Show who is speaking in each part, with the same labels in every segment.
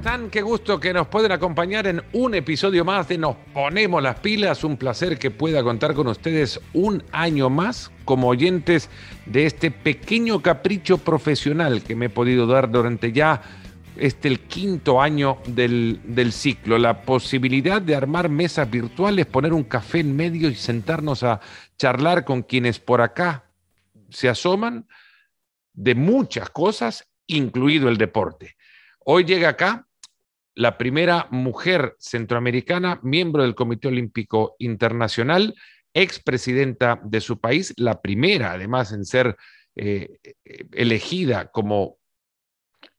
Speaker 1: están? Qué gusto que nos pueden acompañar en un episodio más de Nos Ponemos las Pilas. Un placer que pueda contar con ustedes un año más como oyentes de este pequeño capricho profesional que me he podido dar durante ya este el quinto año del, del ciclo. La posibilidad de armar mesas virtuales, poner un café en medio y sentarnos a charlar con quienes por acá se asoman de muchas cosas, incluido el deporte. Hoy llega acá la primera mujer centroamericana, miembro del Comité Olímpico Internacional, expresidenta de su país, la primera además en ser eh, elegida como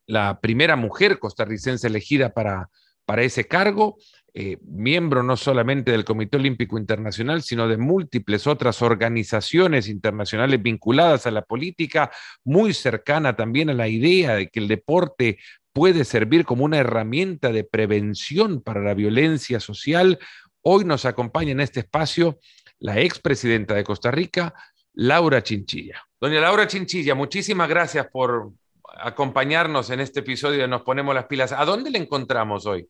Speaker 1: la primera mujer costarricense elegida para, para ese cargo, eh, miembro no solamente del Comité Olímpico Internacional, sino de múltiples otras organizaciones internacionales vinculadas a la política, muy cercana también a la idea de que el deporte puede servir como una herramienta de prevención para la violencia social. Hoy nos acompaña en este espacio la expresidenta de Costa Rica, Laura Chinchilla. Doña Laura Chinchilla, muchísimas gracias por acompañarnos en este episodio de Nos Ponemos las Pilas. ¿A dónde le encontramos hoy?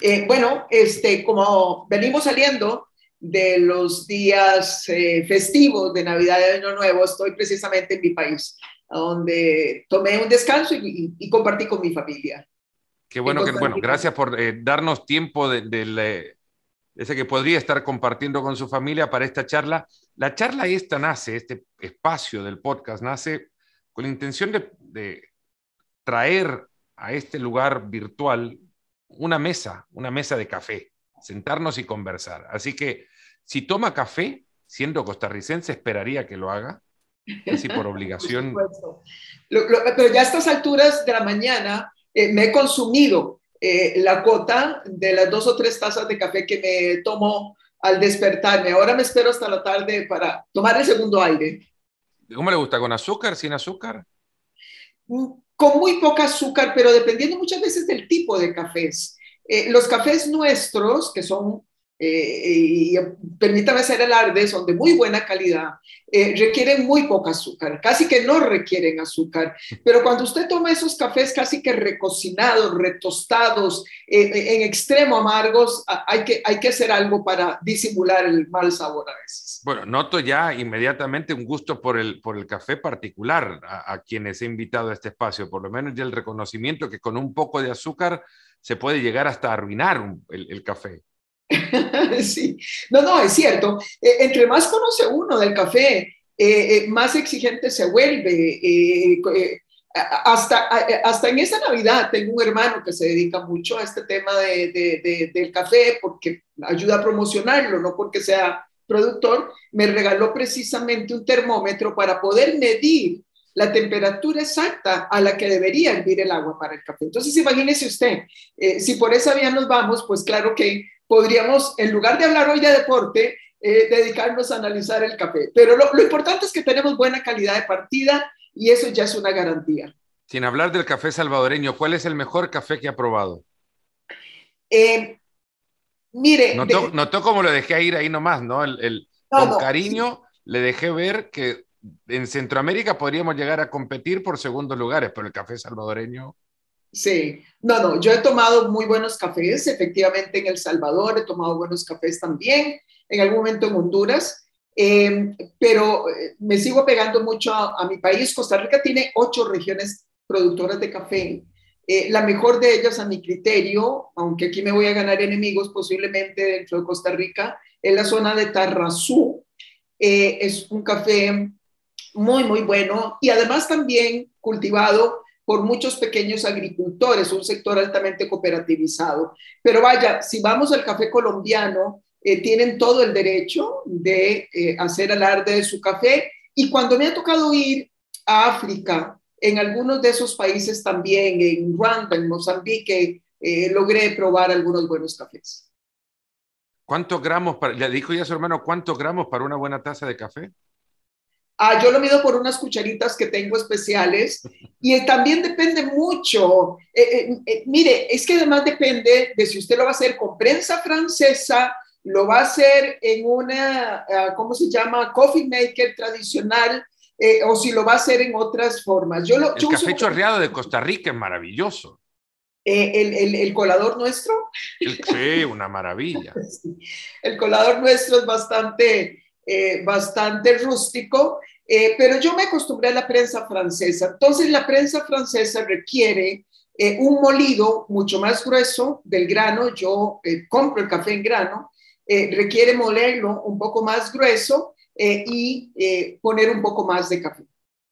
Speaker 2: Eh, bueno, este, como venimos saliendo de los días eh, festivos de Navidad y Año Nuevo, estoy precisamente en mi país donde tomé un descanso y, compartí con mi familia.
Speaker 1: Qué bueno, que, bueno, gracias por eh, darnos tiempo de, ese que podría estar compartiendo con su familia para esta charla. La charla esta nace, este espacio del podcast nace con la intención de, de traer a este lugar virtual una mesa, una mesa de café, sentarnos y conversar. Así que si toma café, siendo costarricense, esperaría que lo haga Casi por obligación.
Speaker 2: pero ya a estas alturas de la mañana eh, me he consumido eh, la cuota de las dos o tres tazas de café que me tomo al despertarme. Ahora me espero hasta la tarde para tomar el segundo aire.
Speaker 1: ¿Cómo le gusta? ¿Con azúcar? ¿Sin azúcar?
Speaker 2: Con muy poca azúcar, pero dependiendo muchas veces del tipo de cafés. Eh, los cafés nuestros, que son eh, y permítame hacer alarde, son de muy buena calidad, eh, requieren muy poco azúcar, casi que no requieren azúcar, pero cuando usted toma esos cafés casi que recocinados, retostados, eh, en extremo amargos, hay que, hay que hacer algo para disimular el mal sabor a veces.
Speaker 1: Bueno, noto ya inmediatamente un gusto por el, por el café particular a, quienes he invitado a este espacio, por lo menos ya el reconocimiento que con un poco de azúcar se puede llegar hasta arruinar el café.
Speaker 2: sí, no, no, es cierto. Eh, entre más conoce uno del café, eh, eh, más exigente se vuelve. hasta, hasta en esta Navidad tengo un hermano que se dedica mucho a este tema de, del café porque ayuda a promocionarlo, no porque sea productor, me regaló precisamente un termómetro para poder medir la temperatura exacta a la que debería hervir el agua para el café. Entonces, imagínese usted, si por esa vía nos vamos, pues claro que podríamos, en lugar de hablar hoy de deporte, eh, dedicarnos a analizar el café. Pero lo, importante es que tenemos buena calidad de partida y eso ya es una garantía.
Speaker 1: Sin hablar del café salvadoreño, ¿cuál es el mejor café que ha probado?
Speaker 2: Eh, mire.
Speaker 1: Notó, notó cómo lo dejé ir ahí nomás, ¿no? El, con cariño le dejé ver que en Centroamérica podríamos llegar a competir por segundos lugares, pero el café salvadoreño.
Speaker 2: Sí, no, no, yo he tomado muy buenos cafés, efectivamente en El Salvador he tomado buenos cafés también, en algún momento en Honduras, em, pero eh, me sigo pegando mucho a, mi país. Costa Rica tiene ocho regiones productoras de café. Eh, la mejor de ellas, a mi criterio, aunque aquí me voy a ganar enemigos posiblemente dentro de Costa Rica, es la zona de Tarrazú. Eh, es un café muy, muy bueno y además también cultivado por muchos pequeños agricultores, un sector altamente cooperativizado. Pero vaya, si vamos al café colombiano, eh, tienen todo el derecho de eh, hacer alarde de su café. Y cuando me ha tocado ir a África, en algunos de esos países también, en Ruanda, en Mozambique, eh, logré probar algunos buenos cafés.
Speaker 1: ¿Cuántos gramos, para, le dijo ya su hermano, cuántos gramos para una buena taza de café?
Speaker 2: Ah, yo lo mido por unas cucharitas que tengo especiales y también depende mucho. Eh, eh, eh, mire, es que además depende de si usted lo va a hacer con prensa francesa, lo va a hacer en una, ah, ¿cómo se llama? Coffee maker tradicional o si lo va a hacer en otras formas. Yo
Speaker 1: El café chorreado de Costa Rica es maravilloso.
Speaker 2: Eh, el, colador nuestro.
Speaker 1: sí, una maravilla.
Speaker 2: El colador nuestro es bastante, eh, bastante rústico, eh, pero yo me acostumbré a la prensa francesa. Entonces, la prensa francesa requiere un molido mucho más grueso del grano. Yo compro el café en grano. requiere molerlo un poco más grueso y poner un poco más de café.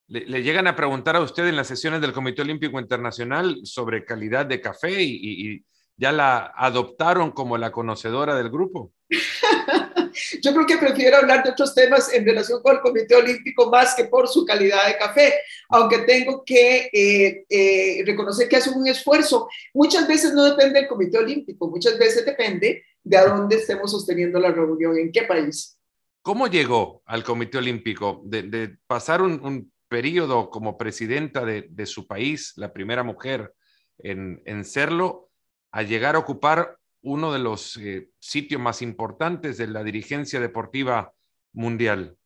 Speaker 1: Le, llegan a preguntar a usted en las sesiones del Comité Olímpico Internacional sobre calidad de café y, ya la adoptaron como la conocedora del grupo.
Speaker 2: Yo creo que prefiero hablar de otros temas en relación con el Comité Olímpico más que por su calidad de café, aunque tengo que eh, eh, reconocer que hacen un esfuerzo. Muchas veces no depende del Comité Olímpico, muchas veces depende de a dónde estemos sosteniendo la reunión, en qué país.
Speaker 1: ¿Cómo llegó al Comité Olímpico de, pasar un periodo como presidenta de, su país, la primera mujer en, serlo, a llegar a ocupar uno de los eh, sitios más importantes de la dirigencia deportiva mundial?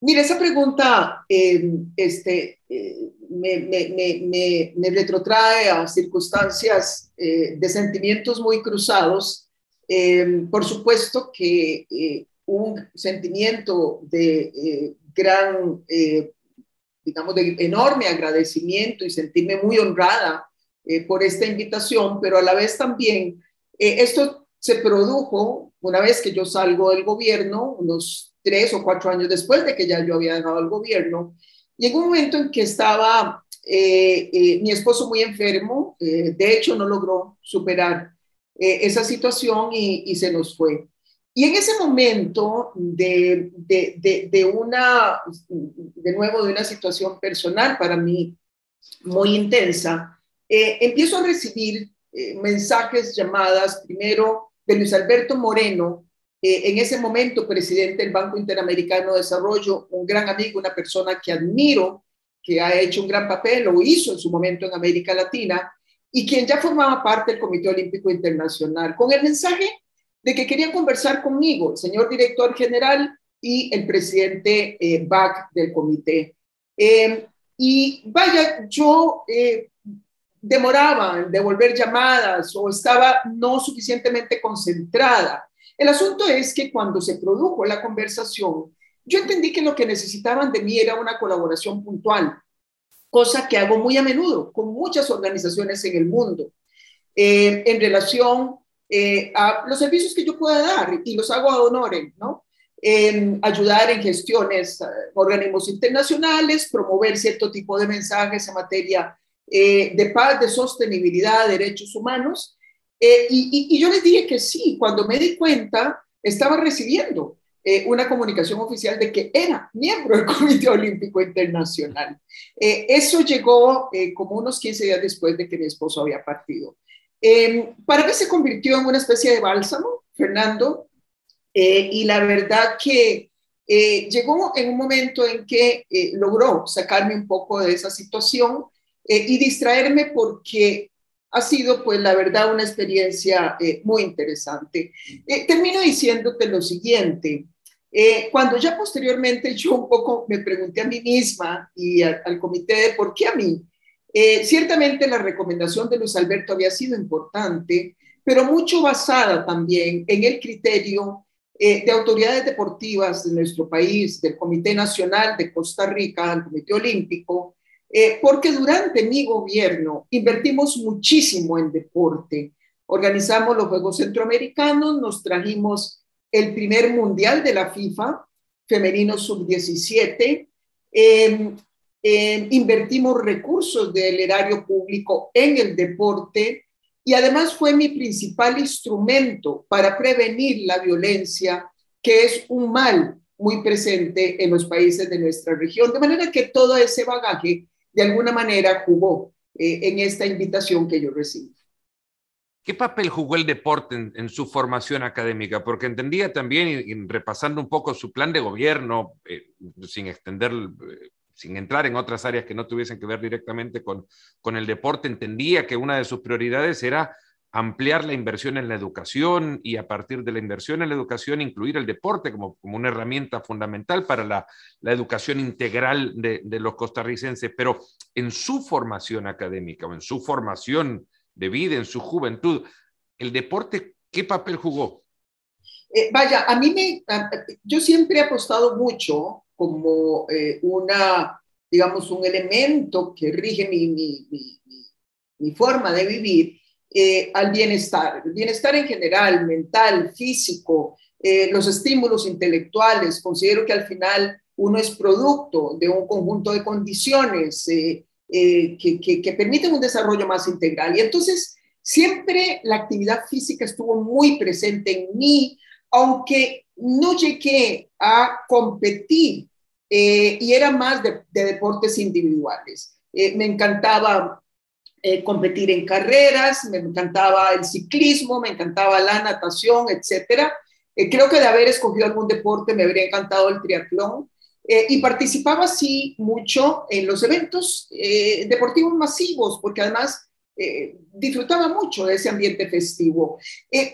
Speaker 2: Mira, esa pregunta eh, este, eh, me, retrotrae a circunstancias de sentimientos muy cruzados. por supuesto que un sentimiento de gran, eh, digamos, de enorme agradecimiento y sentirme muy honrada eh, por esta invitación, pero a la vez también eh, esto se produjo una vez que yo salgo del gobierno, unos tres o cuatro años después de que ya yo había dejado el gobierno, y en un momento en que estaba mi esposo muy enfermo, de hecho no logró superar esa situación y se nos fue. Y en ese momento de, de, de, una, de nuevo, de una situación personal para mí muy intensa, eh, empiezo a recibir eh, mensajes, llamadas, primero de Luis Alberto Moreno, eh, en ese momento presidente del Banco Interamericano de Desarrollo, un gran amigo, una persona que admiro, que ha hecho un gran papel, lo hizo en su momento en América Latina, y quien ya formaba parte del Comité Olímpico Internacional, con el mensaje de que querían conversar conmigo, el señor director general y el presidente eh, BAC del comité. Em, y vaya, yo eh, demoraba en devolver llamadas o estaba no suficientemente concentrada. El asunto es que cuando se produjo la conversación, yo entendí que lo que necesitaban de mí era una colaboración puntual, cosa que hago muy a menudo con muchas organizaciones en el mundo, eh, en relación eh, a los servicios que yo pueda dar y los hago a honores, ¿no? ayudar en gestiones, eh, organismos internacionales, promover cierto tipo de mensajes en materia eh, de paz, de sostenibilidad, derechos humanos. Y, y, yo les dije que sí, cuando me di cuenta, estaba recibiendo una comunicación oficial de que era miembro del Comité Olímpico Internacional. eso llegó como unos 15 días después de que mi esposo había partido. Em, para mí se convirtió en una especie de bálsamo, Fernando, eh, y la verdad que eh, llegó en un momento en que eh, logró sacarme un poco de esa situación y distraerme porque ha sido, pues, la verdad, una experiencia muy interesante. termino diciéndote lo siguiente. cuando ya posteriormente yo un poco me pregunté a mí misma y al comité de por qué a mí, eh, ciertamente la recomendación de Luis Alberto había sido importante, pero mucho basada también en el criterio eh, de autoridades deportivas de nuestro país, del Comité Nacional de Costa Rica, del Comité Olímpico, eh, porque durante mi gobierno invertimos muchísimo en deporte. Organizamos los Juegos Centroamericanos, nos trajimos el primer mundial de la FIFA, femenino sub-17, invertimos recursos del erario público en el deporte y además fue mi principal instrumento para prevenir la violencia, que es un mal muy presente en los países de nuestra región. De manera que todo ese bagaje de alguna manera jugó eh, en esta invitación que yo recibí.
Speaker 1: ¿Qué papel jugó el deporte en, su formación académica? Porque entendía también, repasando un poco su plan de gobierno, eh, sin extender eh, sin entrar en otras áreas que no tuviesen que ver directamente con, con el deporte, entendía que una de sus prioridades era ampliar la inversión en la educación y a partir de la inversión en la educación incluir el deporte como, como una herramienta fundamental para la, la educación integral de, de, los costarricenses, pero en su formación académica o en su formación de vida, en su juventud, ¿el deporte qué papel jugó?
Speaker 2: Eh, vaya, a mí me, yo siempre he apostado mucho como eh, una, digamos, un elemento que rige mi, mi, mi, mi forma de vivir eh, al bienestar, el bienestar en general, mental, físico, eh, los estímulos intelectuales. Considero que al final uno es producto de un conjunto de condiciones eh, que, que, que, permiten un desarrollo más integral. Y entonces siempre la actividad física estuvo muy presente en mí, aunque no llegué a competir y era más de, de deportes individuales. me encantaba eh, competir en carreras, me encantaba el ciclismo, me encantaba la natación, etcétera. Eh, creo que de haber escogido algún deporte me habría encantado el triatlón. Eh, y participaba así mucho en los eventos deportivos masivos, porque además disfrutaba mucho de ese ambiente festivo.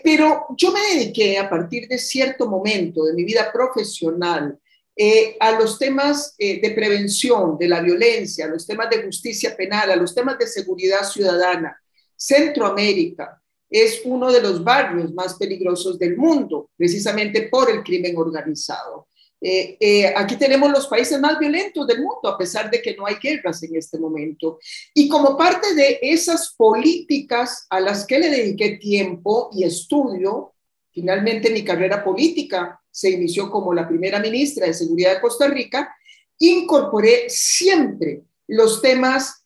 Speaker 2: pero yo me dediqué a partir de cierto momento de mi vida profesional eh, a los temas eh, de prevención de la violencia, a los temas de justicia penal, a los temas de seguridad ciudadana. Centroamérica es uno de los barrios más peligrosos del mundo, precisamente por el crimen organizado. Eh, aquí tenemos los países más violentos del mundo, a pesar de que no hay guerras en este momento. Y como parte de esas políticas a las que le dediqué tiempo y estudio, finalmente mi carrera política se inició como la primera ministra de Seguridad de Costa Rica, incorporé siempre los temas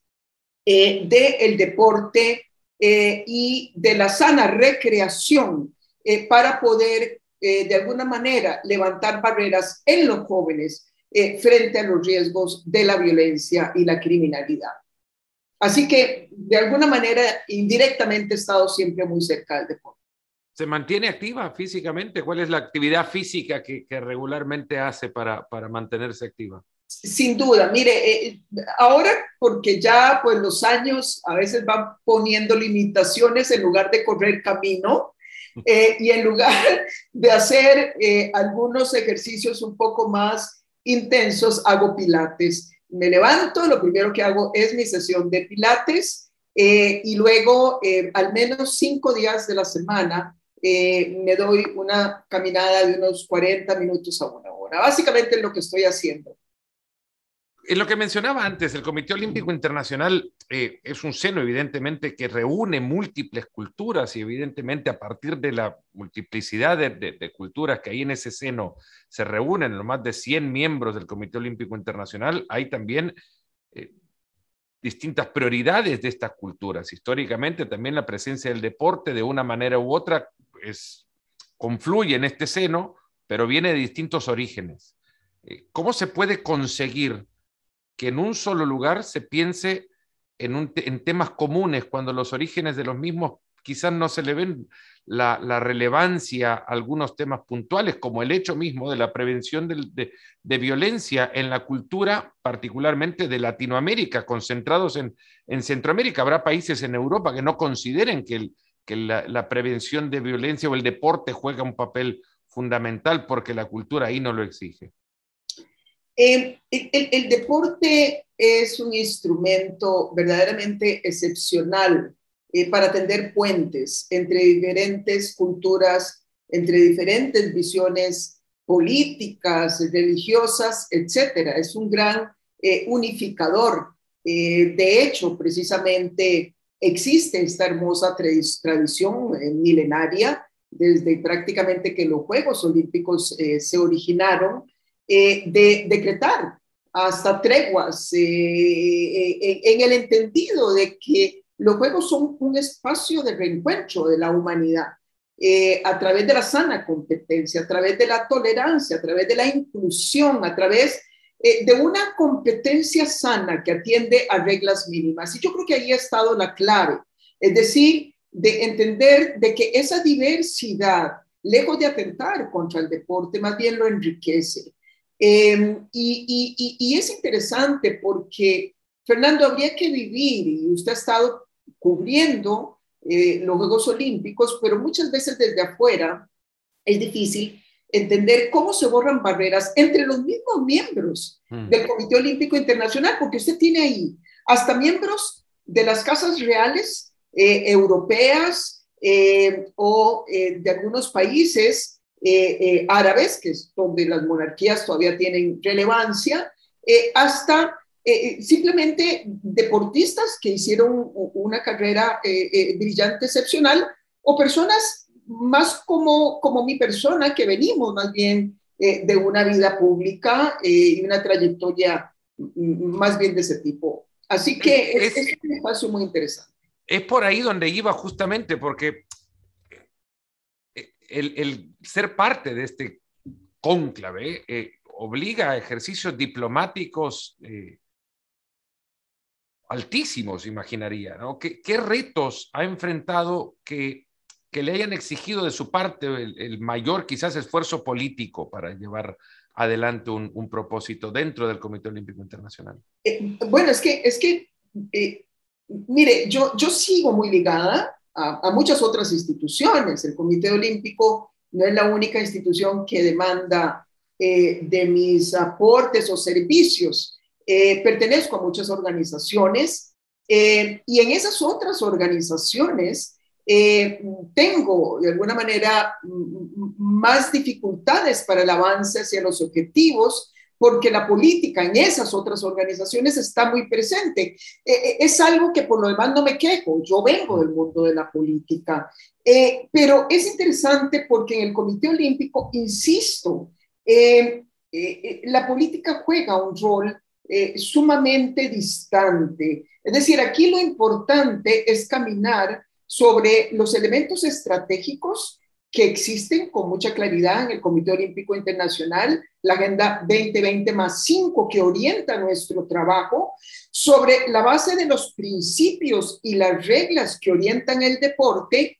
Speaker 2: eh, del deporte eh, y de la sana recreación eh, para poder de alguna manera levantar barreras en los jóvenes frente a los riesgos de la violencia y la criminalidad. Así que de alguna manera indirectamente he estado siempre muy cerca del deporte.
Speaker 1: ¿Se mantiene activa físicamente? ¿Cuál es la actividad física que, que regularmente hace para, para, mantenerse activa?
Speaker 2: Sin duda, mire, eh, ahora porque ya pues los años a veces van poniendo limitaciones en lugar de correr camino eh, y en lugar de hacer eh, algunos ejercicios un poco más intensos, hago pilates. Me levanto, lo primero que hago es mi sesión de pilates y luego al menos cinco días de la semana eh, me doy una caminada de unos 40 minutos a una hora. Básicamente es lo que estoy haciendo.
Speaker 1: En lo que mencionaba antes, el Comité Olímpico Internacional eh, es un seno, evidentemente, que reúne múltiples culturas y, evidentemente, a partir de la multiplicidad de, culturas que hay en ese seno se reúnen, los más de 100 miembros del Comité Olímpico Internacional, hay también eh, distintas prioridades de estas culturas. Históricamente, también la presencia del deporte, de una manera u otra, es, confluye en este seno, pero viene de distintos orígenes. Eh, ¿Cómo se puede conseguir que en un solo lugar se piense en, temas comunes cuando los orígenes de los mismos quizás no se le ven la, relevancia a algunos temas puntuales, como el hecho mismo de la prevención de, violencia en la cultura, particularmente de Latinoamérica, concentrados en, en Centroamérica. Habrá países en Europa que no consideren que el, que la, la, prevención de violencia o el deporte juega un papel fundamental porque la cultura ahí no lo exige.
Speaker 2: Eh, el, el, el, deporte es un instrumento verdaderamente excepcional eh, para tender puentes entre diferentes culturas, entre diferentes visiones políticas, religiosas, etcétera. Es un gran eh, unificador. Eh, de hecho, precisamente existe esta hermosa tradición eh, milenaria desde prácticamente que los Juegos Olímpicos eh, se originaron, eh, de decretar hasta treguas en el entendido de que los Juegos son un espacio de reencuentro de la humanidad. a través de la sana competencia, a través de la tolerancia, a través de la inclusión, a través eh, de una competencia sana que atiende a reglas mínimas. Y yo creo que ahí ha estado la clave, es decir, de entender de que esa diversidad, lejos de atentar contra el deporte, más bien lo enriquece. Eh, y, y, y, es interesante porque, Fernando, habría que vivir, y usted ha estado cubriendo los Juegos Olímpicos, pero muchas veces desde afuera es difícil entender cómo se borran barreras entre los mismos miembros mm. del Comité Olímpico Internacional, porque usted tiene ahí hasta miembros de las casas reales eh, europeas eh, o eh, de algunos países árabes, que es donde las monarquías todavía tienen relevancia, hasta simplemente deportistas que hicieron una carrera brillante, excepcional, o personas más como, como mi persona, que venimos más bien eh, de una vida pública eh, y una trayectoria más bien de ese tipo. Así que es, un espacio muy interesante.
Speaker 1: Es por ahí donde iba justamente, porque el, el ser parte de este cónclave eh, obliga a ejercicios diplomáticos altísimos, imaginaría, ¿no? ¿Qué, ¿Qué, retos ha enfrentado que que le hayan exigido de su parte el, mayor quizás esfuerzo político para llevar adelante un, propósito dentro del Comité Olímpico Internacional?
Speaker 2: Eh, bueno, es que, es que eh, mire, yo, yo sigo muy ligada a, muchas otras instituciones. El Comité Olímpico no es la única institución que demanda eh, de mis aportes o servicios. pertenezco a muchas organizaciones y en esas otras organizaciones eh, tengo de alguna manera más dificultades para el avance hacia los objetivos porque la política en esas otras organizaciones está muy presente. Eh, eh, es algo que por lo demás no me quejo, yo vengo del mundo de la política, pero es interesante porque en el Comité Olímpico, insisto, la política juega un rol sumamente distante. Es decir, aquí lo importante es caminar sobre los elementos estratégicos que existen con mucha claridad en el Comité Olímpico Internacional, la Agenda 2020 más 5 que orienta nuestro trabajo, sobre la base de los principios y las reglas que orientan el deporte.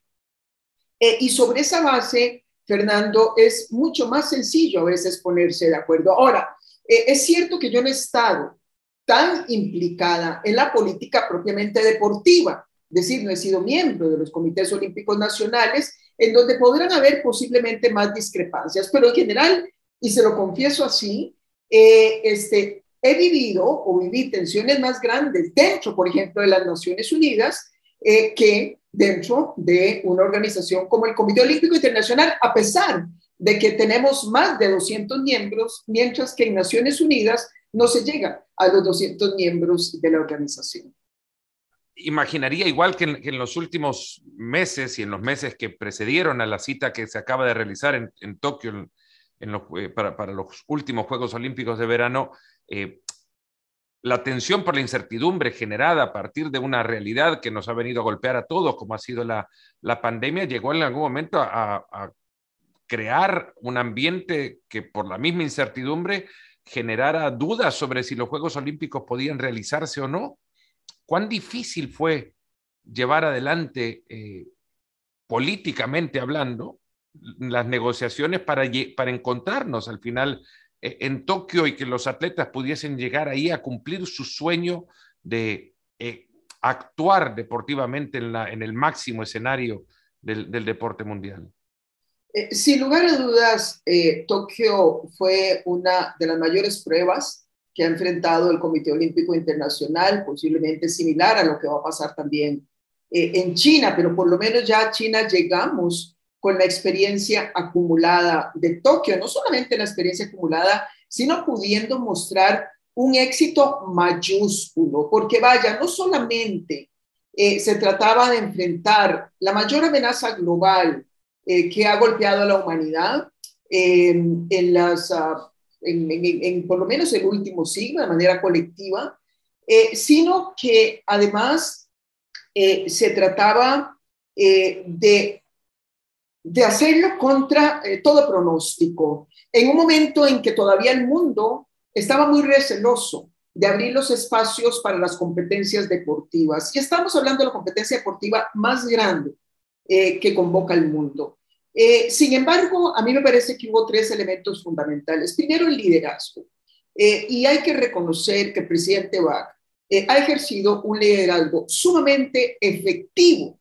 Speaker 2: Eh, y sobre esa base, Fernando, es mucho más sencillo a veces ponerse de acuerdo. Ahora, eh, es cierto que yo no he estado tan implicada en la política propiamente deportiva decir, no he sido miembro de los comités olímpicos nacionales, en donde podrán haber posiblemente más discrepancias, pero en general, y se lo confieso así, eh, este, he vivido o viví tensiones más grandes dentro, por ejemplo, de las Naciones Unidas eh, que dentro de una organización como el Comité Olímpico Internacional, a pesar de que tenemos más de 200 miembros, mientras que en Naciones Unidas no se llega a los 200 miembros de la organización
Speaker 1: imaginaría igual que en, los últimos meses y en los meses que precedieron a la cita que se acaba de realizar en, Tokio eh, para, los últimos Juegos Olímpicos de verano, eh, la tensión por la incertidumbre generada a partir de una realidad que nos ha venido a golpear a todos, como ha sido la, pandemia, llegó en algún momento a crear un ambiente que por la misma incertidumbre generara dudas sobre si los Juegos Olímpicos podían realizarse o no cuán difícil fue llevar adelante, eh, políticamente hablando, las negociaciones para, para encontrarnos al final eh, en Tokio y que los atletas pudiesen llegar ahí a cumplir su sueño de eh, actuar deportivamente en, la, en, el máximo escenario del, del deporte mundial.
Speaker 2: sin lugar a dudas, Tokio fue una de las mayores pruebas que ha enfrentado el Comité Olímpico Internacional, posiblemente similar a lo que va a pasar también eh, en China, pero por lo menos ya a China llegamos con la experiencia acumulada de Tokio, no solamente la experiencia acumulada, sino pudiendo mostrar un éxito mayúsculo, porque vaya, no solamente eh, se trataba de enfrentar la mayor amenaza global eh, que ha golpeado a la humanidad en las uh, en, por lo menos el último siglo, de manera colectiva, eh, sino que además eh, se trataba eh, de, de hacerlo contra todo pronóstico, en un momento en que todavía el mundo estaba muy receloso de abrir los espacios para las competencias deportivas. Y estamos hablando de la competencia deportiva más grande que convoca el mundo. Eh, sin embargo, a mí me parece que hubo tres elementos fundamentales. Primero, el liderazgo. Eh, y hay que reconocer que el presidente Bach eh, ha ejercido un liderazgo sumamente efectivo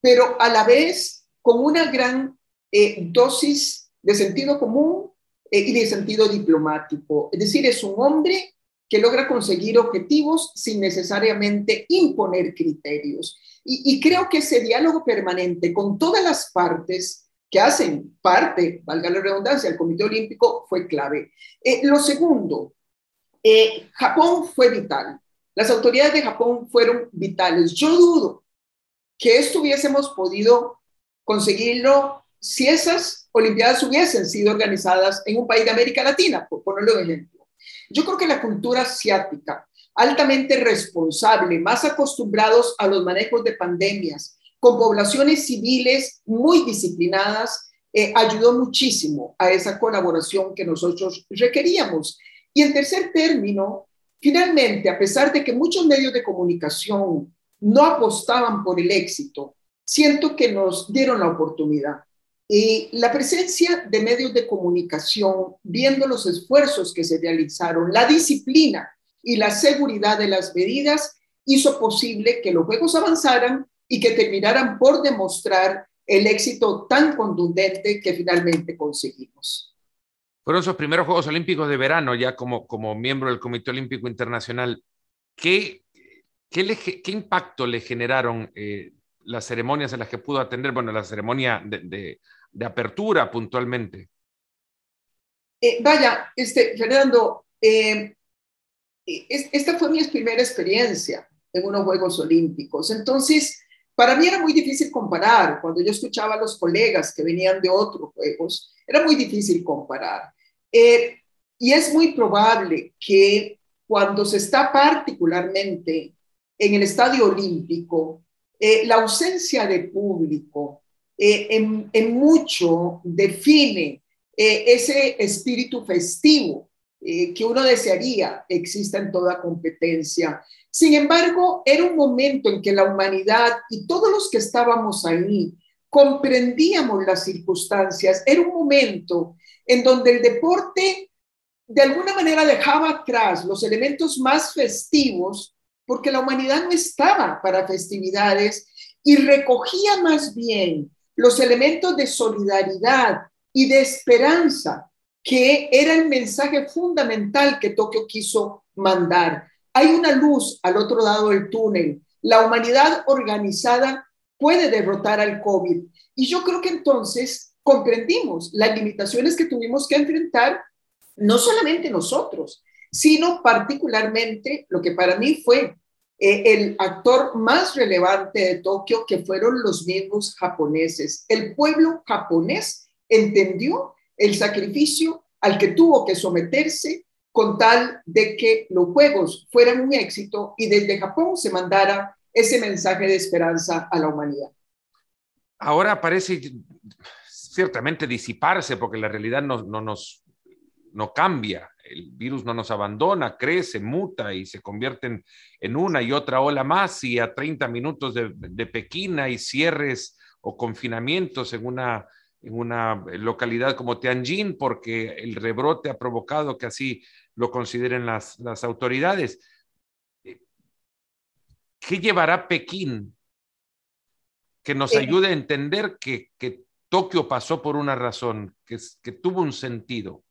Speaker 2: pero a la vez con una gran eh, dosis de sentido común eh, y de sentido diplomático. Es decir, es un hombre que logra conseguir objetivos sin necesariamente imponer criterios. Y, creo que ese diálogo permanente con todas las partes que hacen parte, valga la redundancia, del Comité Olímpico fue clave. Eh, lo segundo, eh, Japón fue vital. Las autoridades de Japón fueron vitales. Yo dudo que esto hubiésemos podido conseguirlo si esas Olimpiadas hubiesen sido organizadas en un país de América Latina, por ponerlo de ejemplo. Yo creo que la cultura asiática, altamente responsable, más acostumbrados a los manejos de pandemias, con poblaciones civiles muy disciplinadas, eh, ayudó muchísimo a esa colaboración que nosotros requeríamos. Y en tercer término, finalmente, a pesar de que muchos medios de comunicación no apostaban por el éxito, siento que nos dieron la oportunidad. Y la presencia de medios de comunicación, viendo los esfuerzos que se realizaron, la disciplina y la seguridad de las medidas, hizo posible que los juegos avanzaran y que terminaran por demostrar el éxito tan contundente que finalmente conseguimos.
Speaker 1: Fueron sus primeros Juegos Olímpicos de verano, ya como, como miembro del Comité Olímpico Internacional. ¿Qué, qué, qué impacto le generaron eh, las ceremonias en las que pudo atender? Bueno, la ceremonia de de apertura puntualmente?
Speaker 2: Eh, vaya, este, Fernando, eh, esta fue mi primera experiencia en unos Juegos Olímpicos. Entonces, para mí era muy difícil comparar. Cuando yo escuchaba a los colegas que venían de otros Juegos, era muy difícil comparar. Eh, y es muy probable que cuando se está particularmente en el estadio olímpico, la ausencia de público eh, en, mucho define eh, ese espíritu festivo eh, que uno desearía exista en toda competencia. Sin embargo, era un momento en que la humanidad y todos los que estábamos ahí comprendíamos las circunstancias. Era un momento en donde el deporte de alguna manera dejaba atrás los elementos más festivos porque la humanidad no estaba para festividades y recogía más bien los elementos de solidaridad y de esperanza, que era el mensaje fundamental que Tokio quiso mandar. Hay una luz al otro lado del túnel. La humanidad organizada puede derrotar al COVID. Y yo creo que entonces comprendimos las limitaciones que tuvimos que enfrentar, no solamente nosotros, sino particularmente lo que para mí fue eh, el actor más relevante de Tokio, que fueron los mismos japoneses. El pueblo japonés entendió el sacrificio al que tuvo que someterse con tal de que los Juegos fueran un éxito y desde Japón se mandara ese mensaje de esperanza a la humanidad.
Speaker 1: Ahora parece ciertamente disiparse porque la realidad no, no nos no cambia el virus no nos abandona, crece, muta y se convierte en, una y otra ola más y a 30 minutos de, de Pekín hay cierres o confinamientos en una, en una localidad como Tianjin porque el rebrote ha provocado que así lo consideren las, las autoridades. ¿Qué llevará Pekín que nos eh, ayude a entender que, que Tokio pasó por una razón, que, que tuvo un sentido?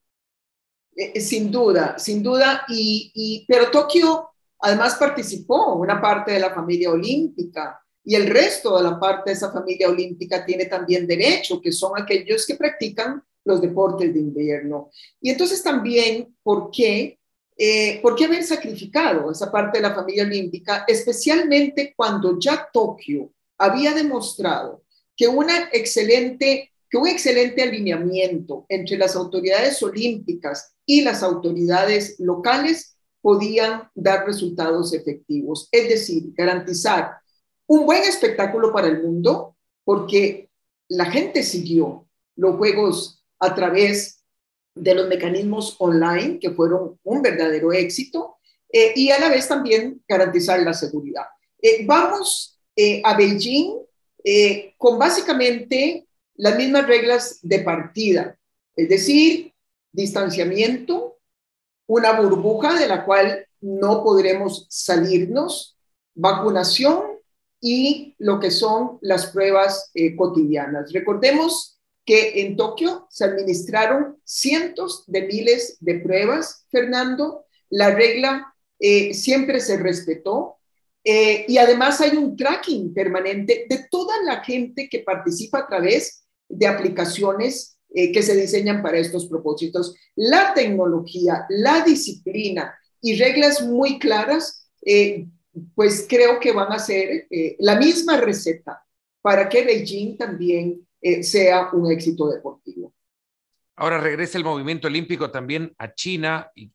Speaker 2: Eh, eh, sin duda, sin duda. Y, pero Tokio además participó una parte de la familia olímpica y el resto de la parte de esa familia olímpica tiene también derecho, que son aquellos que practican los deportes de invierno. Y entonces también, ¿por qué? Eh, ¿Por qué haber sacrificado esa parte de la familia olímpica, especialmente cuando ya Tokio había demostrado que una excelente que un excelente alineamiento entre las autoridades olímpicas y las autoridades locales podían dar resultados efectivos. Es decir, garantizar un buen espectáculo para el mundo, porque la gente siguió los juegos a través de los mecanismos online, que fueron un verdadero éxito, eh, y a la vez también garantizar la seguridad. Eh, vamos eh, a Beijing con básicamente las mismas reglas de partida, es decir, distanciamiento, una burbuja de la cual no podremos salirnos, vacunación y lo que son las pruebas eh, cotidianas. Recordemos que en Tokio se administraron cientos de miles de pruebas, Fernando. La regla eh, siempre se respetó eh, y además hay un tracking permanente de toda la gente que participa a través de aplicaciones que se diseñan para estos propósitos. La tecnología, la disciplina y reglas muy claras pues creo que van a ser eh, la misma receta para que Beijing también eh, sea un éxito deportivo.
Speaker 1: Ahora regresa el movimiento olímpico también a China y,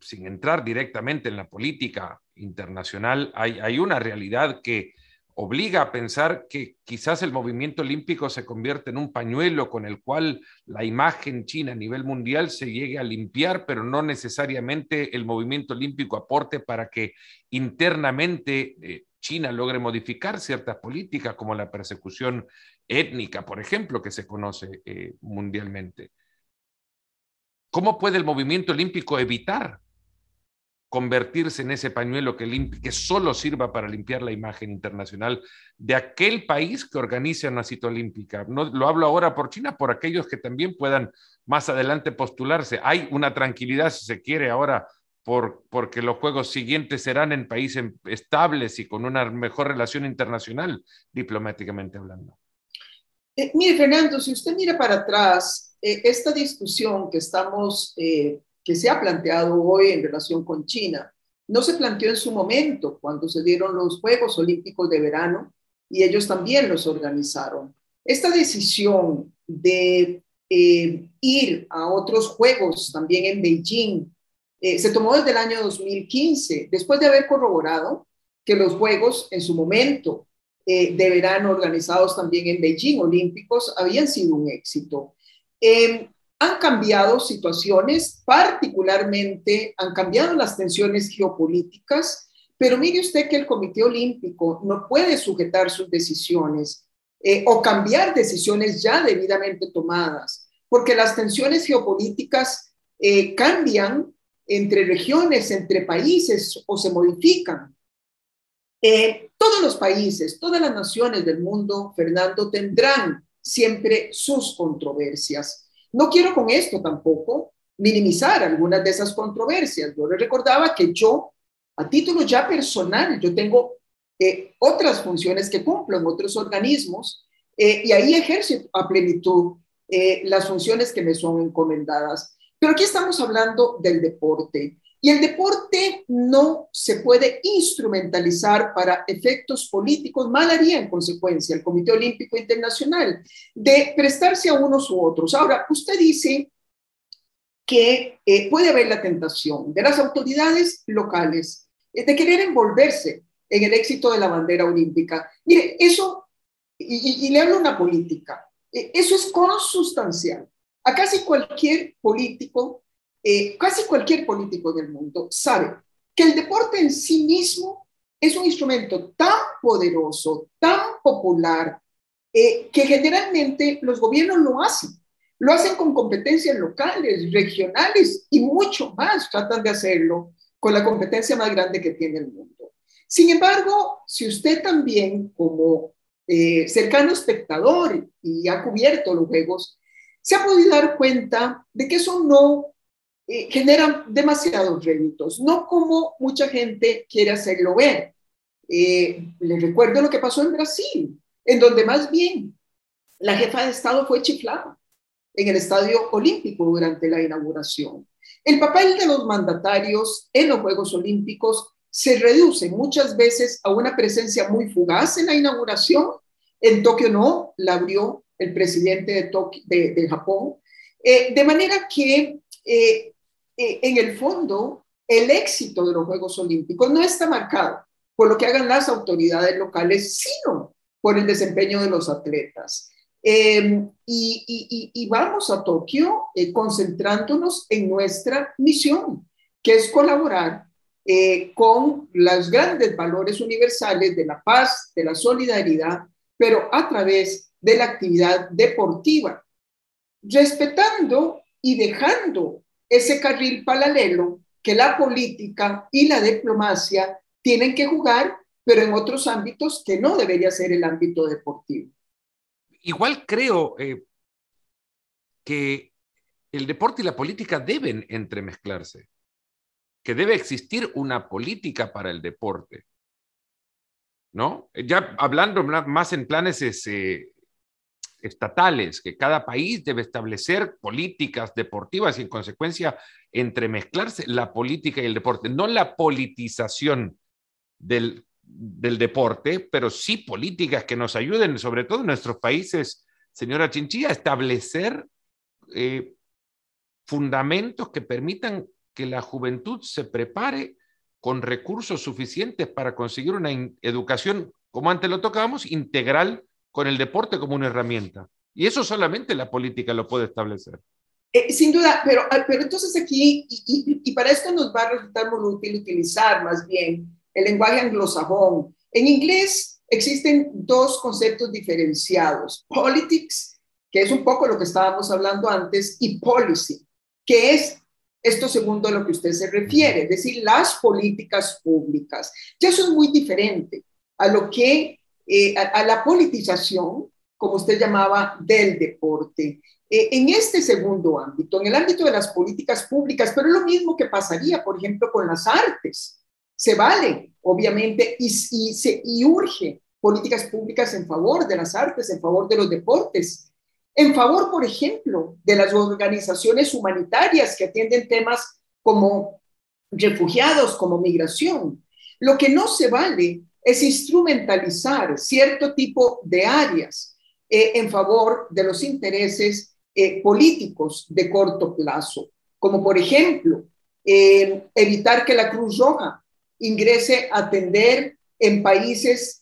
Speaker 1: sin entrar directamente en la política internacional, hay, hay una realidad que obliga a pensar que quizás el movimiento olímpico se convierte en un pañuelo con el cual la imagen china a nivel mundial se llegue a limpiar, pero no necesariamente el movimiento olímpico aporte para que internamente eh, China logre modificar ciertas políticas como la persecución étnica, por ejemplo, que se conoce eh, mundialmente. ¿Cómo puede el movimiento olímpico evitar convertirse en ese pañuelo que, solo sirva para limpiar la imagen internacional de aquel país que organiza una cita olímpica. No, lo hablo ahora por China, por aquellos que también puedan más adelante postularse. Hay una tranquilidad, si se quiere, ahora por, porque los Juegos siguientes serán en países estables y con una mejor relación internacional, diplomáticamente hablando.
Speaker 2: Eh, mire, Fernando, si usted mira para atrás, eh, esta discusión que estamos eh, que se ha planteado hoy en relación con China no se planteó en su momento cuando se dieron los Juegos Olímpicos de verano y ellos también los organizaron. Esta decisión de ir a otros Juegos también en Beijing se tomó desde el año 2015, después de haber corroborado que los Juegos en su momento eh, de verano organizados también en Beijing, olímpicos, habían sido un éxito. Em, han cambiado situaciones, particularmente han cambiado las tensiones geopolíticas, pero mire usted que el Comité Olímpico no puede sujetar sus decisiones eh, o cambiar decisiones ya debidamente tomadas, porque las tensiones geopolíticas eh, cambian entre regiones, entre países o se modifican. Eh, todos los países, todas las naciones del mundo, Fernando, tendrán siempre sus controversias no quiero con esto tampoco minimizar algunas de esas controversias. Yo le recordaba que yo, a título ya personal, yo tengo eh, otras funciones que cumplo en otros organismos eh, y ahí ejerzo a plenitud eh, las funciones que me son encomendadas. Pero aquí estamos hablando del deporte. Y el deporte no se puede instrumentalizar para efectos políticos. Mal haría en consecuencia el Comité Olímpico Internacional de prestarse a unos u otros. Ahora, usted dice que eh, puede haber la tentación de las autoridades locales eh, de querer envolverse en el éxito de la bandera olímpica. Mire, eso, y, y le hablo una política, eh, eso es consustancial. A casi cualquier político eh, casi cualquier político del mundo sabe que el deporte en sí mismo es un instrumento tan poderoso, tan popular, eh, que generalmente los gobiernos lo hacen. Lo hacen con competencias locales, regionales y mucho más. Tratan de hacerlo con la competencia más grande que tiene el mundo. Sin embargo, si usted también como eh, cercano espectador y ha cubierto los juegos, se ha podido dar cuenta de que eso no eh, generan demasiados réditos, no como mucha gente quiere hacerlo ver. Eh, les recuerdo lo que pasó en Brasil, en donde más bien la jefa de Estado fue chiflada en el Estadio Olímpico durante la inauguración. El papel de los mandatarios en los Juegos Olímpicos se reduce muchas veces a una presencia muy fugaz en la inauguración. En Tokio no, la abrió el presidente de, de, Japón. Eh, de manera que eh, eh, en el fondo, el éxito de los Juegos Olímpicos no está marcado por lo que hagan las autoridades locales, sino por el desempeño de los atletas. Em, y, vamos a Tokio eh, concentrándonos en nuestra misión, que es colaborar eh, con los grandes valores universales de la paz, de la solidaridad, pero a través de la actividad deportiva, respetando y dejando ese carril paralelo que la política y la diplomacia tienen que jugar pero en otros ámbitos que no debería ser el ámbito deportivo.
Speaker 1: Igual creo eh, que el deporte y la política deben entremezclarse, que debe existir una política para el deporte. ¿No? Ya hablando más en planes ese, estatales, que cada país debe establecer políticas deportivas y en consecuencia entremezclarse la política y el deporte, no la politización del, deporte, pero sí políticas que nos ayuden, sobre todo en nuestros países, señora Chinchilla, a establecer eh, fundamentos que permitan que la juventud se prepare con recursos suficientes para conseguir una educación, como antes lo tocábamos, integral con el deporte como una herramienta. Y eso solamente la política lo puede establecer.
Speaker 2: Eh, sin duda, pero, ah, pero entonces aquí, y, para esto nos va a resultar muy útil utilizar más bien el lenguaje anglosajón. En inglés existen dos conceptos diferenciados, politics, que es un poco lo que estábamos hablando antes, y policy, que es esto segundo a lo que usted se refiere, es decir, las políticas públicas. Ya eso es muy diferente a lo que eh, a, la politización, como usted llamaba, del deporte. Eh, en este segundo ámbito, en el ámbito de las políticas públicas, pero es lo mismo que pasaría, por ejemplo, con las artes. Se vale, obviamente, y, y, se, y urge políticas públicas en favor de las artes, en favor de los deportes, en favor, por ejemplo, de las organizaciones humanitarias que atienden temas como refugiados, como migración. Lo que no se vale es instrumentalizar cierto tipo de áreas eh, en favor de los intereses eh, políticos de corto plazo, como por ejemplo eh, evitar que la Cruz Roja ingrese a atender en países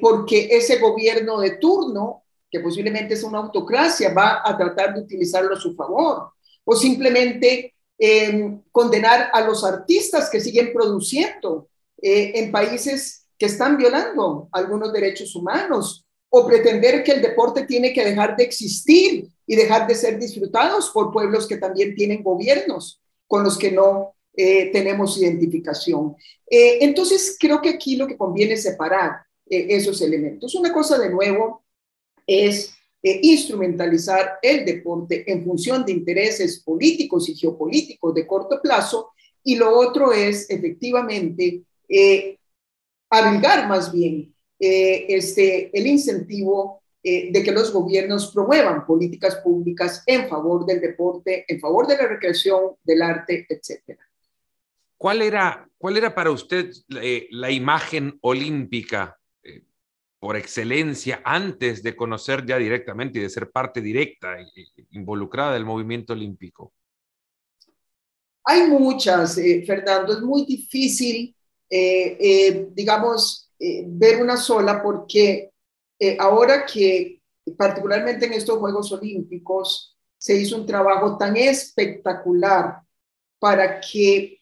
Speaker 2: porque ese gobierno de turno, que posiblemente es una autocracia, va a tratar de utilizarlo a su favor, o simplemente condenar a los artistas que siguen produciendo en países que están violando algunos derechos humanos o pretender que el deporte tiene que dejar de existir y dejar de ser disfrutados por pueblos que también tienen gobiernos con los que no eh, tenemos identificación. Eh, entonces, creo que aquí lo que conviene es separar eh, esos elementos. Una cosa, de nuevo, es instrumentalizar el deporte en función de intereses políticos y geopolíticos de corto plazo, y lo otro es efectivamente abrigar más bien eh, este, el incentivo eh, de que los gobiernos promuevan políticas públicas en favor del deporte, en favor de la recreación, del arte, etc.
Speaker 1: ¿Cuál era, cuál era para usted eh, la imagen olímpica por excelencia antes de conocer ya directamente y de ser parte directa involucrada del movimiento olímpico?
Speaker 2: Hay muchas, Fernando. Es muy difícil eh, eh, digamos, eh, ver una sola, porque ahora que particularmente en estos Juegos Olímpicos se hizo un trabajo tan espectacular para que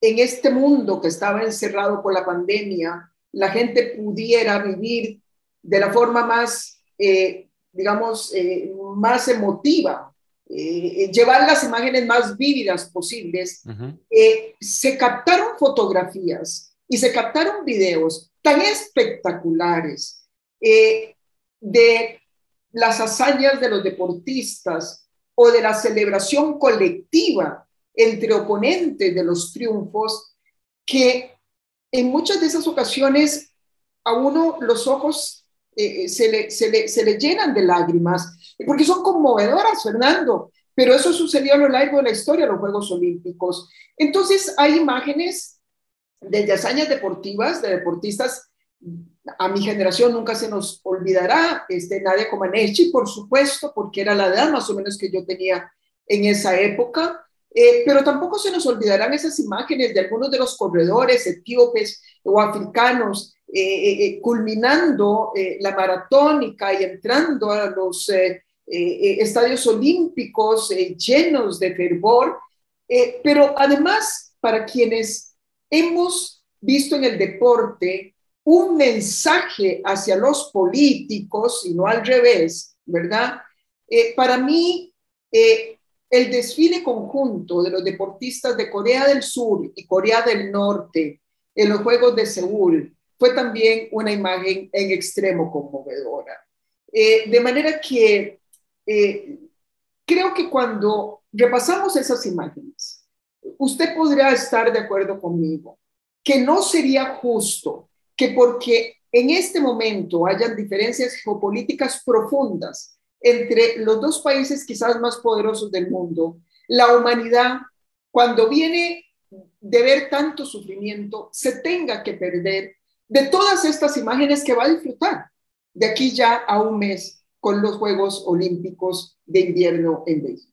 Speaker 2: en este mundo que estaba encerrado por la pandemia, la gente pudiera vivir de la forma más, digamos, más emotiva, eh, llevar las imágenes más vívidas posibles, eh, se captaron fotografías y se captaron videos tan espectaculares eh, de las hazañas de los deportistas o de la celebración colectiva entre oponentes de los triunfos, que en muchas de esas ocasiones a uno los ojos se, le, se, le, se le llenan de lágrimas porque son conmovedoras, Fernando, pero eso sucedió a lo largo de la historia los Juegos Olímpicos. Entonces hay imágenes de hazañas deportivas, de deportistas, a mi generación nunca se nos olvidará, este, Nadia Comaneci, por supuesto, porque era la edad más o menos que yo tenía en esa época, eh, pero tampoco se nos olvidarán esas imágenes de algunos de los corredores etíopes o africanos eh, eh, culminando la maratónica y entrando a los eh, eh, estadios olímpicos eh, llenos de fervor, pero además para quienes hemos visto en el deporte un mensaje hacia los políticos y no al revés, ¿verdad? para mí, el desfile conjunto de los deportistas de Corea del Sur y Corea del Norte en los Juegos de Seúl fue también una imagen en extremo conmovedora. Eh, de manera que eh, creo que cuando repasamos esas imágenes, usted podría estar de acuerdo conmigo que no sería justo que porque en este momento hayan diferencias geopolíticas profundas entre los dos países quizás más poderosos del mundo, la humanidad, cuando viene de ver tanto sufrimiento, se tenga que perder de todas estas imágenes que va a disfrutar de aquí ya a un mes con los Juegos Olímpicos de Invierno en Beijing.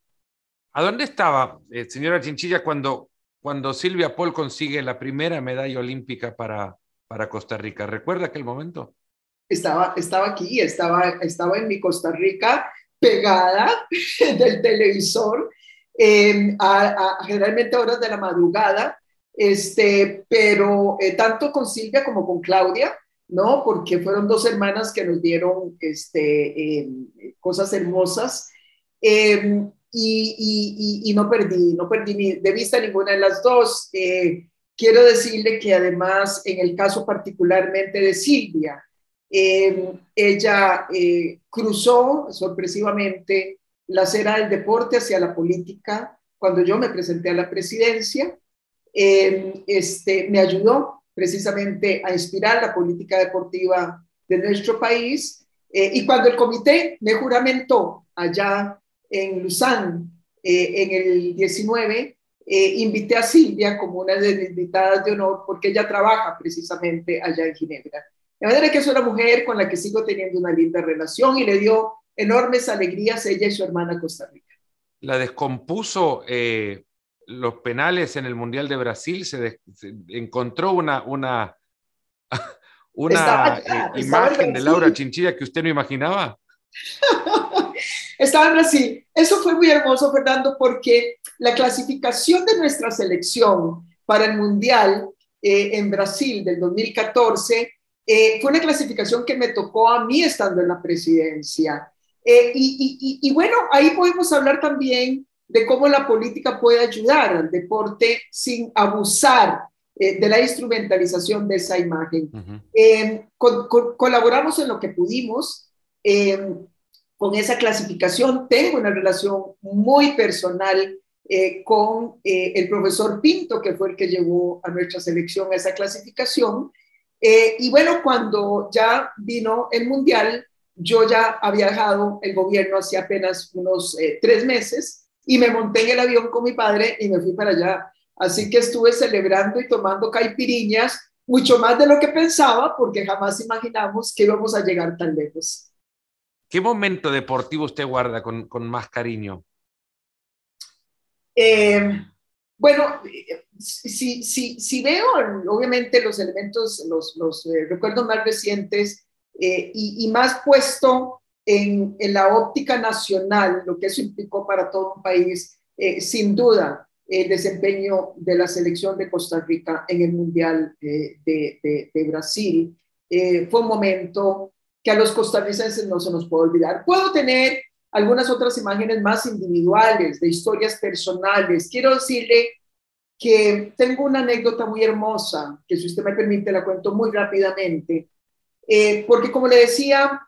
Speaker 1: ¿A dónde estaba, eh, señora Chinchilla, cuando, cuando Silvia Paul consigue la primera medalla olímpica para, para Costa Rica? ¿Recuerda aquel momento?
Speaker 2: Estaba, estaba aquí, estaba, estaba en mi Costa Rica pegada del televisor, eh, a, generalmente a horas de la madrugada, este, pero eh, tanto con Silvia como con Claudia, ¿no? Porque fueron dos hermanas que nos dieron este, em, cosas hermosas. Em, y, y, no perdí, no perdí de vista ninguna de las dos. Eh, quiero decirle que además, en el caso particularmente de Silvia, em, ella eh, cruzó sorpresivamente la acera del deporte hacia la política cuando yo me presenté a la presidencia. Este, me ayudó precisamente a inspirar la política deportiva de nuestro país. Eh, y cuando el comité me juramentó allá en Lausanne eh, en el 19, eh, invité a Silvia como una de las invitadas de honor porque ella trabaja precisamente allá en Ginebra. De manera que es una mujer con la que sigo teniendo una linda relación y le dio enormes alegrías ella y su hermana Costa Rica.
Speaker 1: La descompuso los penales en el Mundial de Brasil, se, encontró una, una, una eh, imagen de Laura Chinchilla que usted no imaginaba.
Speaker 2: estaba en Brasil. Eso fue muy hermoso, Fernando, porque la clasificación de nuestra selección para el Mundial eh, en Brasil del 2014 eh, fue una clasificación que me tocó a mí estando en la presidencia. y, y, bueno, ahí podemos hablar también de cómo la política puede ayudar al deporte sin abusar eh, de la instrumentalización de esa imagen. Em, colaboramos en lo que pudimos em, con esa clasificación. Tengo una relación muy personal eh, con eh, el profesor Pinto, que fue el que llevó a nuestra selección a esa clasificación. y bueno, cuando ya vino el Mundial, yo ya había dejado el gobierno hace apenas unos tres meses y me monté en el avión con mi padre y me fui para allá. Así que estuve celebrando y tomando caipiriñas, mucho más de lo que pensaba, porque jamás imaginamos que íbamos a llegar tan lejos.
Speaker 1: ¿Qué momento deportivo usted guarda con, con más cariño?
Speaker 2: Eh, bueno, si, si, si, veo obviamente los elementos, los, los eh, recuerdos más recientes eh, y, y, más puesto en, la óptica nacional, lo que eso implicó para todo un país, eh, sin duda, el desempeño de la selección de Costa Rica en el Mundial de, de, Brasil eh, fue un momento que a los costarricenses no se nos puede olvidar. Puedo tener algunas otras imágenes más individuales, de historias personales. Quiero decirle que tengo una anécdota muy hermosa, que si usted me permite la cuento muy rápidamente, eh, porque como le decía,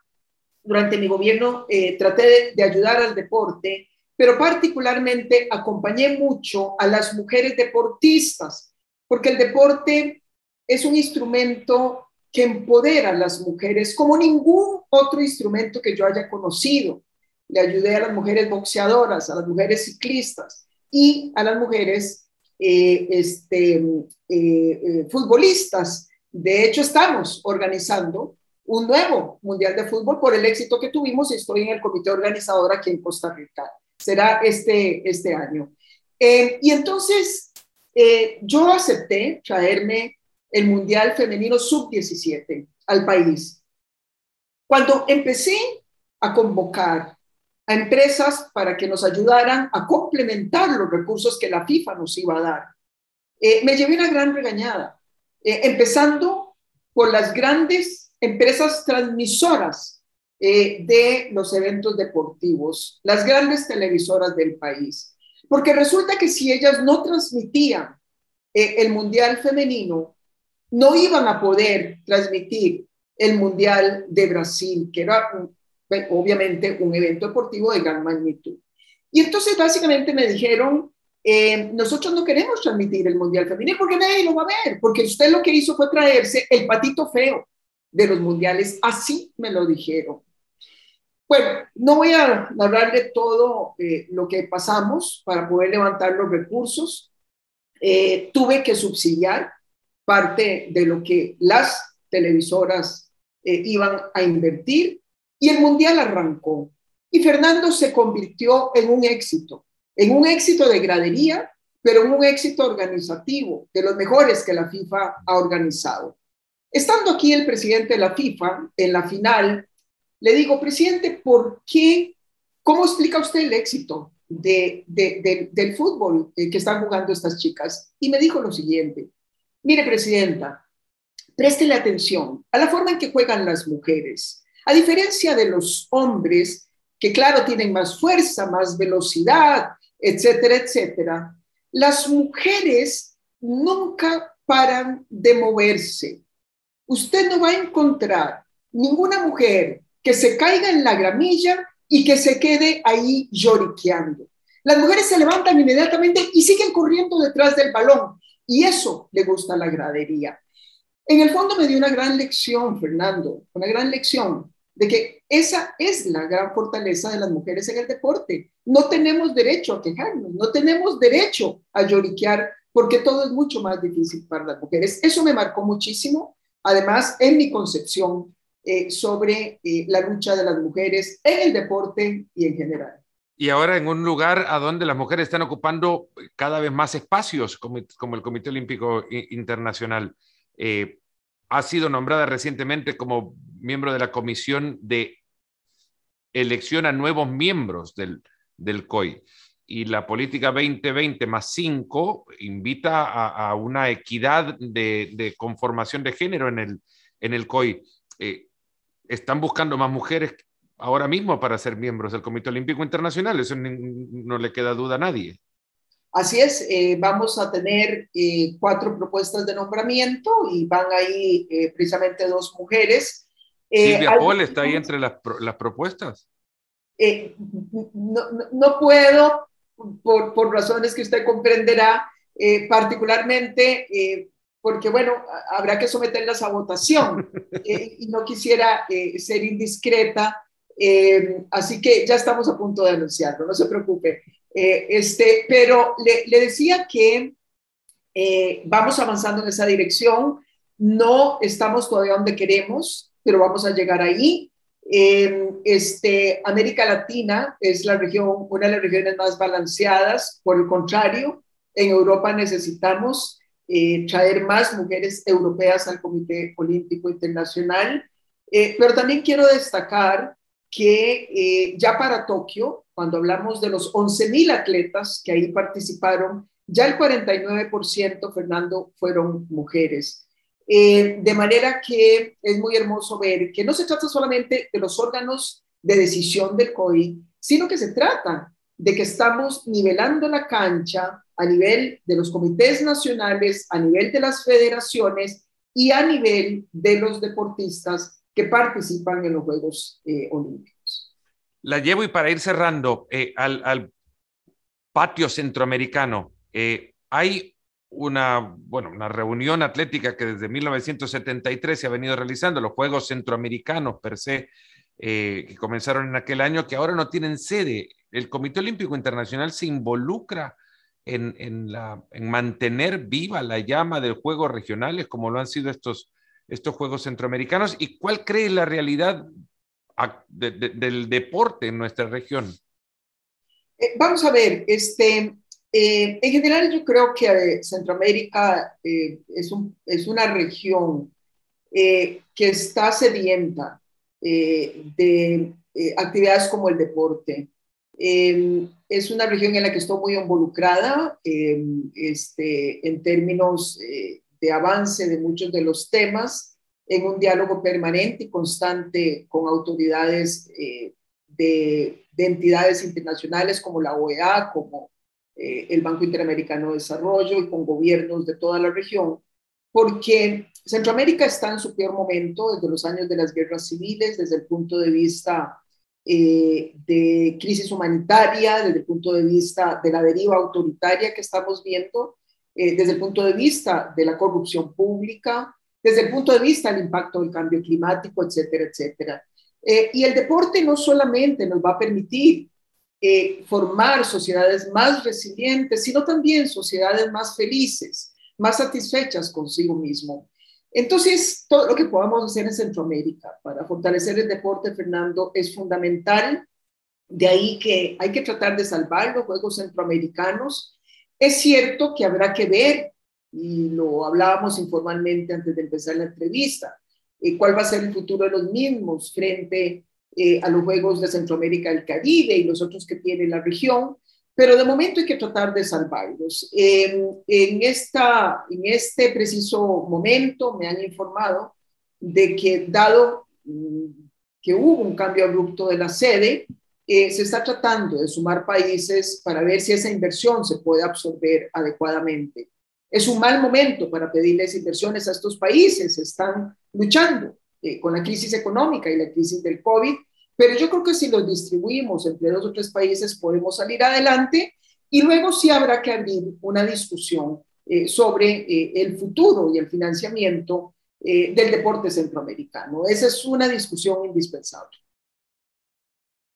Speaker 2: durante mi gobierno eh, traté de, ayudar al deporte, pero particularmente acompañé mucho a las mujeres deportistas, porque el deporte es un instrumento que empodera a las mujeres como ningún otro instrumento que yo haya conocido. Le ayudé a las mujeres boxeadoras, a las mujeres ciclistas y a las mujeres eh, este, eh, futbolistas. De hecho, estamos organizando un nuevo Mundial de Fútbol por el éxito que tuvimos y estoy en el comité organizador aquí en Costa Rica. Será este, este año. Eh, y entonces eh, yo acepté traerme el Mundial Femenino Sub-17 al país. Cuando empecé a convocar a empresas para que nos ayudaran a complementar los recursos que la FIFA nos iba a dar, eh, me llevé una gran regañada, empezando por las grandes empresas transmisoras eh, de los eventos deportivos, las grandes televisoras del país. Porque resulta que si ellas no transmitían eh, el Mundial Femenino, no iban a poder transmitir el Mundial de Brasil, que era pues, obviamente un evento deportivo de gran magnitud. Y entonces básicamente me dijeron, eh, nosotros no queremos transmitir el Mundial Femenil porque nadie lo va a ver, porque usted lo que hizo fue traerse el patito feo de los mundiales, así me lo dijeron. Bueno, no voy a hablar de todo eh, lo que pasamos para poder levantar los recursos. Eh, tuve que subsidiar parte de lo que las televisoras iban a invertir y el mundial arrancó. Y Fernando se convirtió en un éxito, en un éxito de gradería, pero en un éxito organizativo, de los mejores que la FIFA ha organizado. Estando aquí el presidente de la FIFA en la final, le digo, presidente, ¿por qué? ¿Cómo explica usted el éxito de, del fútbol que están jugando estas chicas? Y me dijo lo siguiente, mire, presidenta, préstele atención a la forma en que juegan las mujeres. A diferencia de los hombres, que claro, tienen más fuerza, más velocidad, etcétera, etcétera, las mujeres nunca paran de moverse. Usted no va a encontrar ninguna mujer que se caiga en la gramilla y que se quede ahí lloriqueando. Las mujeres se levantan inmediatamente y siguen corriendo detrás del balón. Y eso le gusta a la gradería. En el fondo me dio una gran lección, Fernando, una gran lección de que esa es la gran fortaleza de las mujeres en el deporte. No tenemos derecho a quejarnos, no tenemos derecho a lloriquear porque todo es mucho más difícil para las mujeres. Eso me marcó muchísimo, además, en mi concepción eh, sobre eh, la lucha de las mujeres en el deporte y en general.
Speaker 1: Y ahora en un lugar a donde las mujeres están ocupando cada vez más espacios, como, el Comité Olímpico Internacional. Eh, ha sido nombrada recientemente como miembro de la comisión de elección a nuevos miembros del COI. Y la política 2020 más 5 invita a, una equidad de, conformación de género en el, en el COI. Eh, están buscando más mujeres ahora mismo para ser miembros del Comité Olímpico Internacional, eso no le queda duda a nadie.
Speaker 2: Así es, eh, vamos a tener eh, cuatro propuestas de nombramiento y van ahí eh, precisamente dos mujeres.
Speaker 1: Silvia Paul está ahí entre las, las propuestas.
Speaker 2: No, no, puedo, por, por, razones que usted comprenderá, particularmente porque, bueno, habrá que someterlas a votación y no quisiera ser indiscreta. así que ya estamos a punto de anunciarlo, no se preocupe. Eh, este, pero le, decía que eh, vamos avanzando en esa dirección. No estamos todavía donde queremos, pero vamos a llegar ahí. Este, América Latina es la región, una de las regiones más balanceadas. Por el contrario, en Europa necesitamos eh, traer más mujeres europeas al Comité Olímpico Internacional. pero también quiero destacar que ya para Tokio cuando hablamos de los 11.000 atletas que ahí participaron, ya el 49%, Fernando, fueron mujeres. Eh, de manera que es muy hermoso ver que no se trata solamente de los órganos de decisión del COI, sino que se trata de que estamos nivelando la cancha a nivel de los comités nacionales, a nivel de las federaciones y a nivel de los deportistas que participan en los Juegos eh, Olímpicos.
Speaker 1: La llevo y para ir cerrando, eh, al, patio centroamericano, hay una, bueno, una reunión atlética que desde 1973 se ha venido realizando, los Juegos Centroamericanos per se, eh, que comenzaron en aquel año, que ahora no tienen sede. El Comité Olímpico Internacional se involucra en, en, mantener viva la llama del juego regionales, como lo han sido estos, estos Juegos Centroamericanos. ¿Y cuál cree la realidad del deporte en nuestra región?
Speaker 2: Eh, vamos a ver, este, eh, en general yo creo que eh, Centroamérica es, un, es, una región que está sedienta de actividades como el deporte. es una región en la que estoy muy involucrada este, en términos de avance de muchos de los temas en un diálogo permanente y constante con autoridades eh, de, entidades internacionales como la OEA, como eh, el Banco Interamericano de Desarrollo y con gobiernos de toda la región, porque Centroamérica está en su peor momento desde los años de las guerras civiles, desde el punto de vista eh, de crisis humanitaria, desde el punto de vista de la deriva autoritaria que estamos viendo, eh, desde el punto de vista de la corrupción pública, desde el punto de vista del impacto del cambio climático, etcétera, etcétera. Eh, y el deporte no solamente nos va a permitir formar sociedades más resilientes, sino también sociedades más felices, más satisfechas consigo mismo. Entonces, todo lo que podamos hacer en Centroamérica para fortalecer el deporte, Fernando, es fundamental. De ahí que hay que tratar de salvar los Juegos Centroamericanos. Es cierto que habrá que ver, y lo hablábamos informalmente antes de empezar la entrevista, eh, cuál va a ser el futuro de los mismos frente eh, a los Juegos de Centroamérica del Caribe y los otros que tiene la región pero de momento hay que tratar de salvarlos. en, esta, en este preciso momento me han informado de que dado mm, que hubo un cambio abrupto de la sede, eh, se está tratando de sumar países para ver si esa inversión se puede absorber adecuadamente. Es un mal momento para pedirles inversiones a estos países, están luchando eh, con la crisis económica y la crisis del COVID pero yo creo que si los distribuimos entre dos o tres países podemos salir adelante y luego sí habrá que abrir una discusión eh, sobre eh, el futuro y el financiamiento eh, del deporte centroamericano. Esa es una discusión indispensable.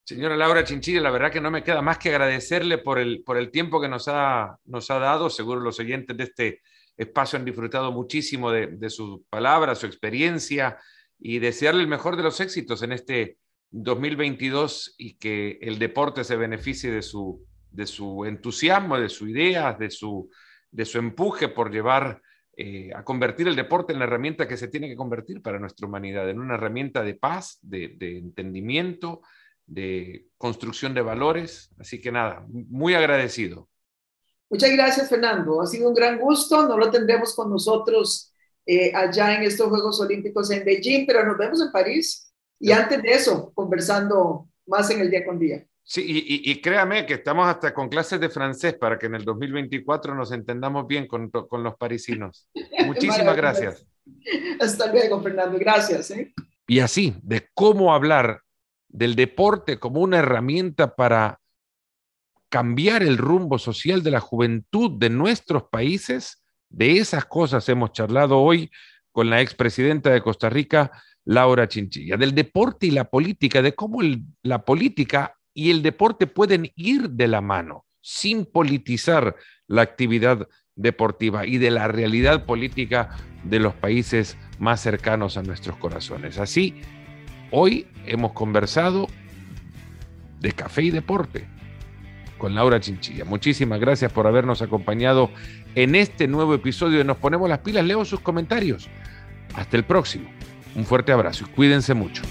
Speaker 1: Señora Laura Chinchilla, la verdad que no me queda más que agradecerle por el, por el tiempo que nos ha, nos ha dado. Seguro los oyentes de este espacio han disfrutado muchísimo de, de su palabra, su experiencia y desearle el mejor de los éxitos en este 2022 y que el deporte se beneficie de su, de su entusiasmo, de su idea, de su, de su empuje por llevar eh, a convertir el deporte en la herramienta que se tiene que convertir para nuestra humanidad, en una herramienta de paz, de, de entendimiento, de construcción de valores. Así que nada, muy agradecido.
Speaker 2: Muchas gracias, Fernando. Ha sido un gran gusto. No lo tendremos con nosotros eh, allá en estos Juegos Olímpicos en Beijing, pero nos vemos en París y antes de eso, conversando más en el día con día.
Speaker 1: Sí, y, créame que estamos hasta con clases de francés para que en el 2024 nos entendamos bien con, con los parisinos. Muchísimas gracias.
Speaker 2: Hasta luego, Fernando. Gracias. ¿eh?
Speaker 1: Y así, de cómo hablar del deporte como una herramienta para cambiar el rumbo social de la juventud de nuestros países, de esas cosas hemos charlado hoy con la expresidenta de Costa Rica, Laura Chinchilla, del deporte y la política, de cómo la política y el deporte pueden ir de la mano sin politizar la actividad deportiva y de la realidad política de los países más cercanos a nuestros corazones. Así, hoy hemos conversado de café y deporte con Laura Chinchilla. Muchísimas gracias por habernos acompañado en este nuevo episodio de Nos Ponemos las Pilas. Leo sus comentarios. Hasta el próximo. Un fuerte abrazo y cuídense mucho.